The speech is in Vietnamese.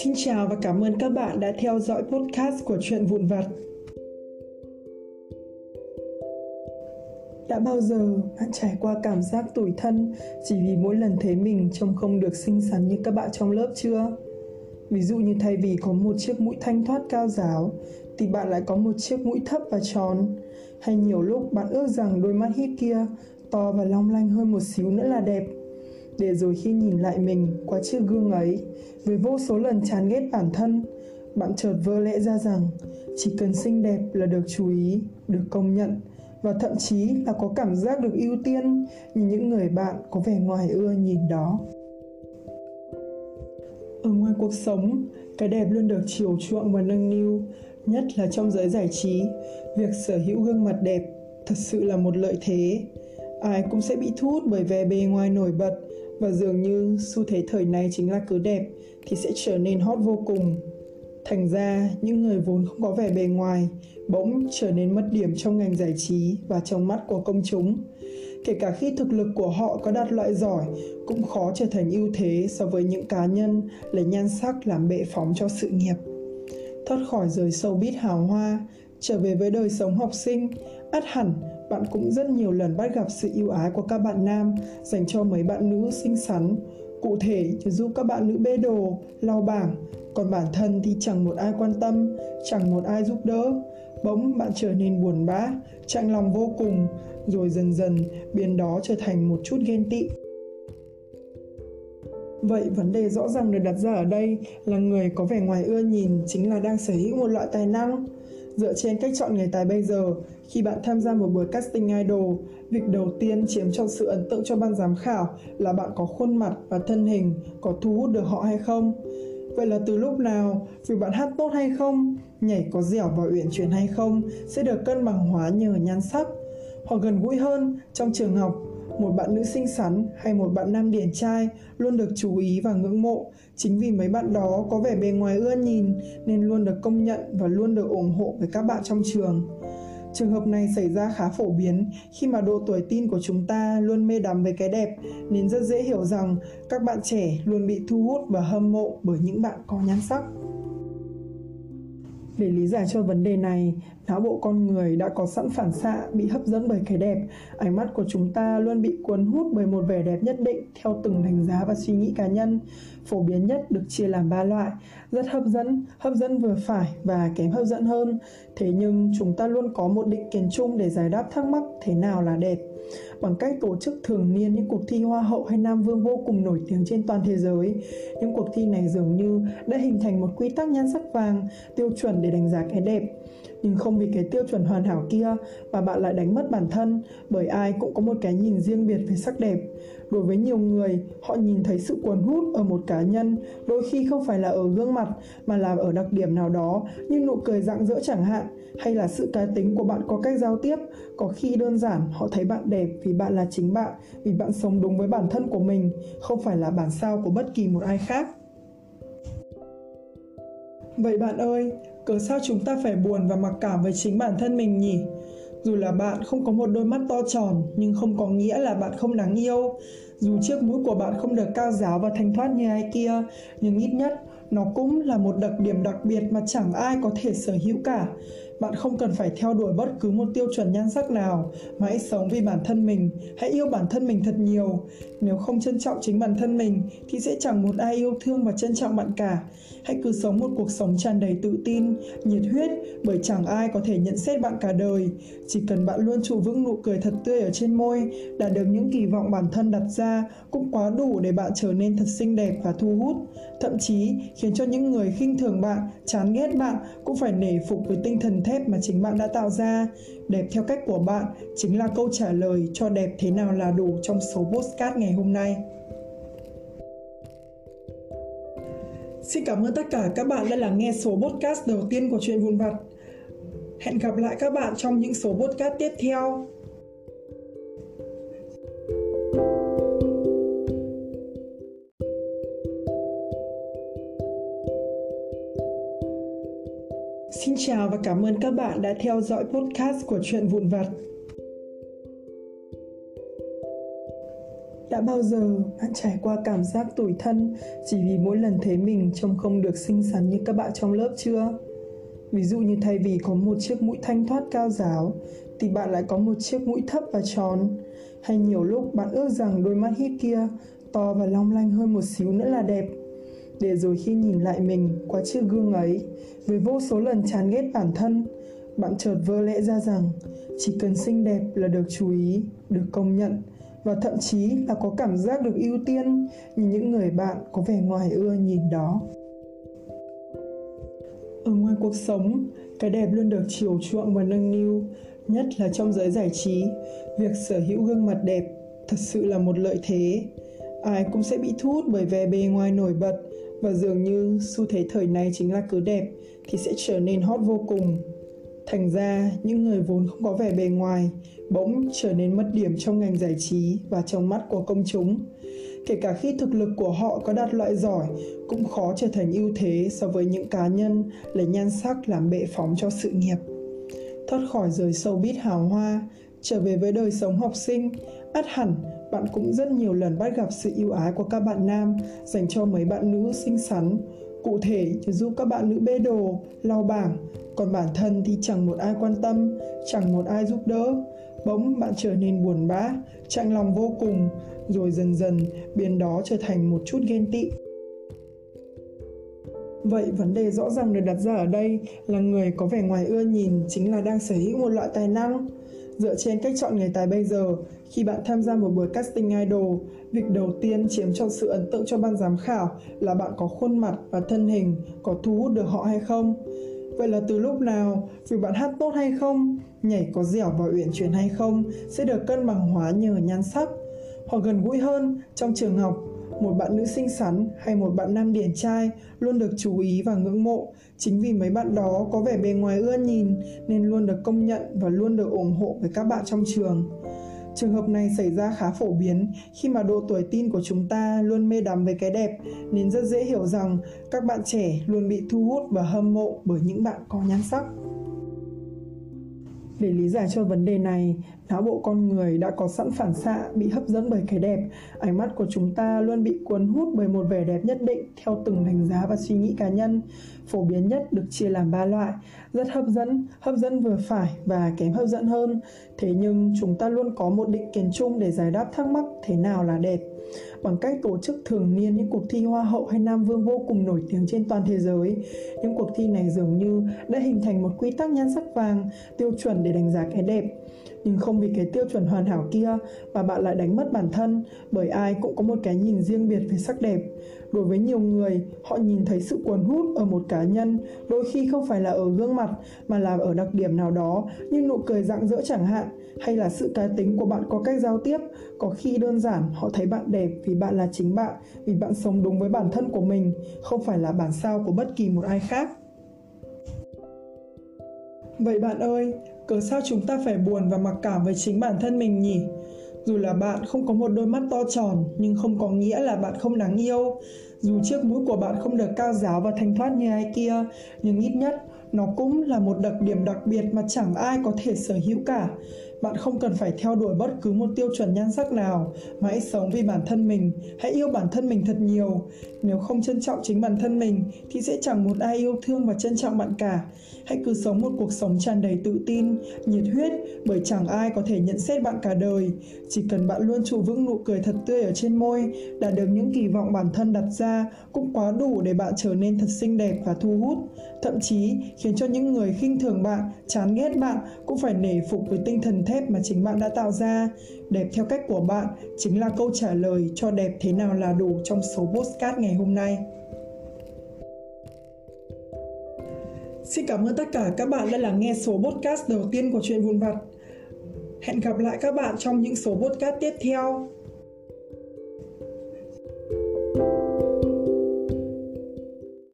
Xin chào và cảm ơn các bạn đã theo dõi podcast của Chuyện Vụn Vặt. Đã bao giờ bạn trải qua cảm giác tủi thân chỉ vì mỗi lần thấy mình trông không được xinh xắn như các bạn trong lớp chưa? Ví dụ như thay vì có một chiếc mũi thanh thoát cao giáo thì bạn lại có một chiếc mũi thấp và tròn. Hay nhiều lúc bạn ước rằng đôi mắt hít kia to và long lanh hơn một xíu nữa là đẹp để rồi khi nhìn lại mình qua chiếc gương ấy, với vô số lần chán ghét bản thân, bạn chợt vơ lẽ ra rằng chỉ cần xinh đẹp là được chú ý, được công nhận, và thậm chí là có cảm giác được ưu tiên như những người bạn có vẻ ngoài ưa nhìn đó. Ở ngoài cuộc sống, cái đẹp luôn được chiều chuộng và nâng niu, nhất là trong giới giải trí. Việc sở hữu gương mặt đẹp thật sự là một lợi thế. Ai cũng sẽ bị thu hút bởi vẻ bề ngoài nổi bật và dường như xu thế thời này chính là cứ đẹp thì sẽ trở nên hot vô cùng. Thành ra, những người vốn không có vẻ bề ngoài bỗng trở nên mất điểm trong ngành giải trí và trong mắt của công chúng. Kể cả khi thực lực của họ có đạt loại giỏi, cũng khó trở thành ưu thế so với những cá nhân lấy nhan sắc làm bệ phóng cho sự nghiệp. Thoát khỏi giới sâu bít hào hoa, trở về với đời sống học sinh ắt hẳn bạn cũng rất nhiều lần bắt gặp sự yêu ái của các bạn nam, dành cho mấy bạn nữ xinh xắn. Cụ thể như giúp các bạn nữ bê đồ, lau bảng, còn bản thân thì chẳng một ai quan tâm, chẳng một ai giúp đỡ. Bỗng bạn trở nên buồn bã, chạnh lòng vô cùng, rồi dần dần biến đó trở thành một chút ghen tị. Vậy vấn đề rõ ràng được đặt ra ở đây là người có vẻ ngoài ưa nhìn chính là đang sở hữu một loại tài năng. Dựa trên cách chọn người tài bây giờ, khi bạn tham gia một buổi casting idol, việc đầu tiên chiếm cho sự ấn tượng cho ban giám khảo là bạn có khuôn mặt và thân hình có thu hút được họ hay không. Vậy là từ lúc nào, việc bạn hát tốt hay không, nhảy có dẻo và uyển chuyển hay không sẽ được cân bằng hóa nhờ nhan sắc. Hoặc gần gũi hơn, trong trường học, một bạn nữ xinh xắn hay một bạn nam điển trai luôn được chú ý và ngưỡng mộ. Chính vì mấy bạn đó có vẻ bề ngoài ưa nhìn, nên luôn được công nhận và luôn được ủng hộ với các bạn trong trường. Trường hợp này xảy ra khá phổ biến. Khi mà độ tuổi tin của chúng ta luôn mê đắm với cái đẹp, nên rất dễ hiểu rằng các bạn trẻ luôn bị thu hút và hâm mộ bởi những bạn có nhan sắc. Để lý giải cho vấn đề này, não bộ con người đã có sẵn phản xạ bị hấp dẫn bởi cái đẹp. Ánh mắt của chúng ta luôn bị cuốn hút bởi một vẻ đẹp nhất định theo từng đánh giá và suy nghĩ cá nhân. Phổ biến nhất được chia làm ba loại, rất hấp dẫn, hấp dẫn vừa phải và kém hấp dẫn hơn. Thế nhưng chúng ta luôn có một định kiến chung để giải đáp thắc mắc thế nào là đẹp bằng cách tổ chức thường niên những cuộc thi Hoa hậu hay Nam Vương vô cùng nổi tiếng trên toàn thế giới. Những cuộc thi này dường như đã hình thành một quy tắc nhan sắc vàng, tiêu chuẩn để đánh giá cái đẹp nhưng không vì cái tiêu chuẩn hoàn hảo kia mà bạn lại đánh mất bản thân bởi ai cũng có một cái nhìn riêng biệt về sắc đẹp đối với nhiều người, họ nhìn thấy sự cuốn hút ở một cá nhân, đôi khi không phải là ở gương mặt, mà là ở đặc điểm nào đó, như nụ cười rạng rỡ chẳng hạn, hay là sự cá tính của bạn có cách giao tiếp. Có khi đơn giản, họ thấy bạn đẹp vì bạn là chính bạn, vì bạn sống đúng với bản thân của mình, không phải là bản sao của bất kỳ một ai khác. Vậy bạn ơi, cớ sao chúng ta phải buồn và mặc cảm với chính bản thân mình nhỉ? Dù là bạn không có một đôi mắt to tròn, nhưng không có nghĩa là bạn không đáng yêu. Dù chiếc mũi của bạn không được cao giáo và thanh thoát như ai kia, nhưng ít nhất nó cũng là một đặc điểm đặc biệt mà chẳng ai có thể sở hữu cả bạn không cần phải theo đuổi bất cứ một tiêu chuẩn nhan sắc nào. Mà hãy sống vì bản thân mình. Hãy yêu bản thân mình thật nhiều. Nếu không trân trọng chính bản thân mình, thì sẽ chẳng một ai yêu thương và trân trọng bạn cả. Hãy cứ sống một cuộc sống tràn đầy tự tin, nhiệt huyết, bởi chẳng ai có thể nhận xét bạn cả đời. Chỉ cần bạn luôn trụ vững nụ cười thật tươi ở trên môi, đạt được những kỳ vọng bản thân đặt ra, cũng quá đủ để bạn trở nên thật xinh đẹp và thu hút. Thậm chí, khiến cho những người khinh thường bạn, chán ghét bạn cũng phải nể phục với tinh thần thép mà chính bạn đã tạo ra đẹp theo cách của bạn chính là câu trả lời cho đẹp thế nào là đủ trong số postcard ngày hôm nay Xin cảm ơn tất cả các bạn đã lắng nghe số podcast đầu tiên của chuyện vụn vặt. Hẹn gặp lại các bạn trong những số podcast tiếp theo. Xin chào và cảm ơn các bạn đã theo dõi podcast của chuyện vụn vặt. Đã bao giờ bạn trải qua cảm giác tủi thân chỉ vì mỗi lần thấy mình trông không được xinh xắn như các bạn trong lớp chưa? Ví dụ như thay vì có một chiếc mũi thanh thoát cao giáo thì bạn lại có một chiếc mũi thấp và tròn. Hay nhiều lúc bạn ước rằng đôi mắt hít kia to và long lanh hơn một xíu nữa là đẹp. Để rồi khi nhìn lại mình qua chiếc gương ấy, với vô số lần chán ghét bản thân, bạn chợt vơ lẽ ra rằng chỉ cần xinh đẹp là được chú ý, được công nhận và thậm chí là có cảm giác được ưu tiên như những người bạn có vẻ ngoài ưa nhìn đó. Ở ngoài cuộc sống, cái đẹp luôn được chiều chuộng và nâng niu, nhất là trong giới giải trí. Việc sở hữu gương mặt đẹp thật sự là một lợi thế. Ai cũng sẽ bị thu hút bởi vẻ bề ngoài nổi bật và dường như xu thế thời này chính là cứ đẹp thì sẽ trở nên hot vô cùng. Thành ra, những người vốn không có vẻ bề ngoài bỗng trở nên mất điểm trong ngành giải trí và trong mắt của công chúng. Kể cả khi thực lực của họ có đạt loại giỏi, cũng khó trở thành ưu thế so với những cá nhân lấy nhan sắc làm bệ phóng cho sự nghiệp. Thoát khỏi giới showbiz hào hoa, trở về với đời sống học sinh, ắt hẳn bạn cũng rất nhiều lần bắt gặp sự yêu ái của các bạn nam dành cho mấy bạn nữ xinh xắn, cụ thể như giúp các bạn nữ bê đồ, lau bảng, còn bản thân thì chẳng một ai quan tâm, chẳng một ai giúp đỡ. Bỗng bạn trở nên buồn bã, chạnh lòng vô cùng, rồi dần dần biến đó trở thành một chút ghen tị. Vậy vấn đề rõ ràng được đặt ra ở đây là người có vẻ ngoài ưa nhìn chính là đang sở hữu một loại tài năng. Dựa trên cách chọn người tài bây giờ, khi bạn tham gia một buổi casting idol, việc đầu tiên chiếm cho sự ấn tượng cho ban giám khảo là bạn có khuôn mặt và thân hình có thu hút được họ hay không. Vậy là từ lúc nào, việc bạn hát tốt hay không, nhảy có dẻo và uyển chuyển hay không sẽ được cân bằng hóa nhờ nhan sắc. Hoặc gần gũi hơn, trong trường học, một bạn nữ xinh xắn hay một bạn nam điển trai luôn được chú ý và ngưỡng mộ. Chính vì mấy bạn đó có vẻ bề ngoài ưa nhìn, nên luôn được công nhận và luôn được ủng hộ với các bạn trong trường. Trường hợp này xảy ra khá phổ biến. Khi mà độ tuổi tin của chúng ta luôn mê đắm với cái đẹp, nên rất dễ hiểu rằng các bạn trẻ luôn bị thu hút và hâm mộ bởi những bạn có nhan sắc. Để lý giải cho vấn đề này, não bộ con người đã có sẵn phản xạ bị hấp dẫn bởi cái đẹp. Ánh mắt của chúng ta luôn bị cuốn hút bởi một vẻ đẹp nhất định theo từng đánh giá và suy nghĩ cá nhân. Phổ biến nhất được chia làm ba loại, rất hấp dẫn, hấp dẫn vừa phải và kém hấp dẫn hơn. Thế nhưng chúng ta luôn có một định kiến chung để giải đáp thắc mắc thế nào là đẹp bằng cách tổ chức thường niên những cuộc thi hoa hậu hay nam vương vô cùng nổi tiếng trên toàn thế giới. Những cuộc thi này dường như đã hình thành một quy tắc nhan sắc vàng, tiêu chuẩn để đánh giá cái đẹp nhưng không vì cái tiêu chuẩn hoàn hảo kia mà bạn lại đánh mất bản thân, bởi ai cũng có một cái nhìn riêng biệt về sắc đẹp. Đối với nhiều người, họ nhìn thấy sự cuốn hút ở một cá nhân đôi khi không phải là ở gương mặt mà là ở đặc điểm nào đó như nụ cười rạng rỡ chẳng hạn, hay là sự cá tính của bạn có cách giao tiếp, có khi đơn giản họ thấy bạn đẹp vì bạn là chính bạn, vì bạn sống đúng với bản thân của mình, không phải là bản sao của bất kỳ một ai khác vậy bạn ơi, cớ sao chúng ta phải buồn và mặc cảm với chính bản thân mình nhỉ? Dù là bạn không có một đôi mắt to tròn, nhưng không có nghĩa là bạn không đáng yêu. Dù chiếc mũi của bạn không được cao giáo và thanh thoát như ai kia, nhưng ít nhất nó cũng là một đặc điểm đặc biệt mà chẳng ai có thể sở hữu cả bạn không cần phải theo đuổi bất cứ một tiêu chuẩn nhan sắc nào, mà hãy sống vì bản thân mình. Hãy yêu bản thân mình thật nhiều. Nếu không trân trọng chính bản thân mình, thì sẽ chẳng một ai yêu thương và trân trọng bạn cả. Hãy cứ sống một cuộc sống tràn đầy tự tin, nhiệt huyết, bởi chẳng ai có thể nhận xét bạn cả đời. Chỉ cần bạn luôn trụ vững nụ cười thật tươi ở trên môi đạt được những kỳ vọng bản thân đặt ra cũng quá đủ để bạn trở nên thật xinh đẹp và thu hút. Thậm chí, khiến cho những người khinh thường bạn, chán ghét bạn cũng phải nể phục với tinh thần thép mà chính bạn đã tạo ra đẹp theo cách của bạn chính là câu trả lời cho đẹp thế nào là đủ trong số postcard ngày hôm nay Xin cảm ơn tất cả các bạn đã lắng nghe số podcast đầu tiên của chuyện vụn vặt. Hẹn gặp lại các bạn trong những số podcast tiếp theo.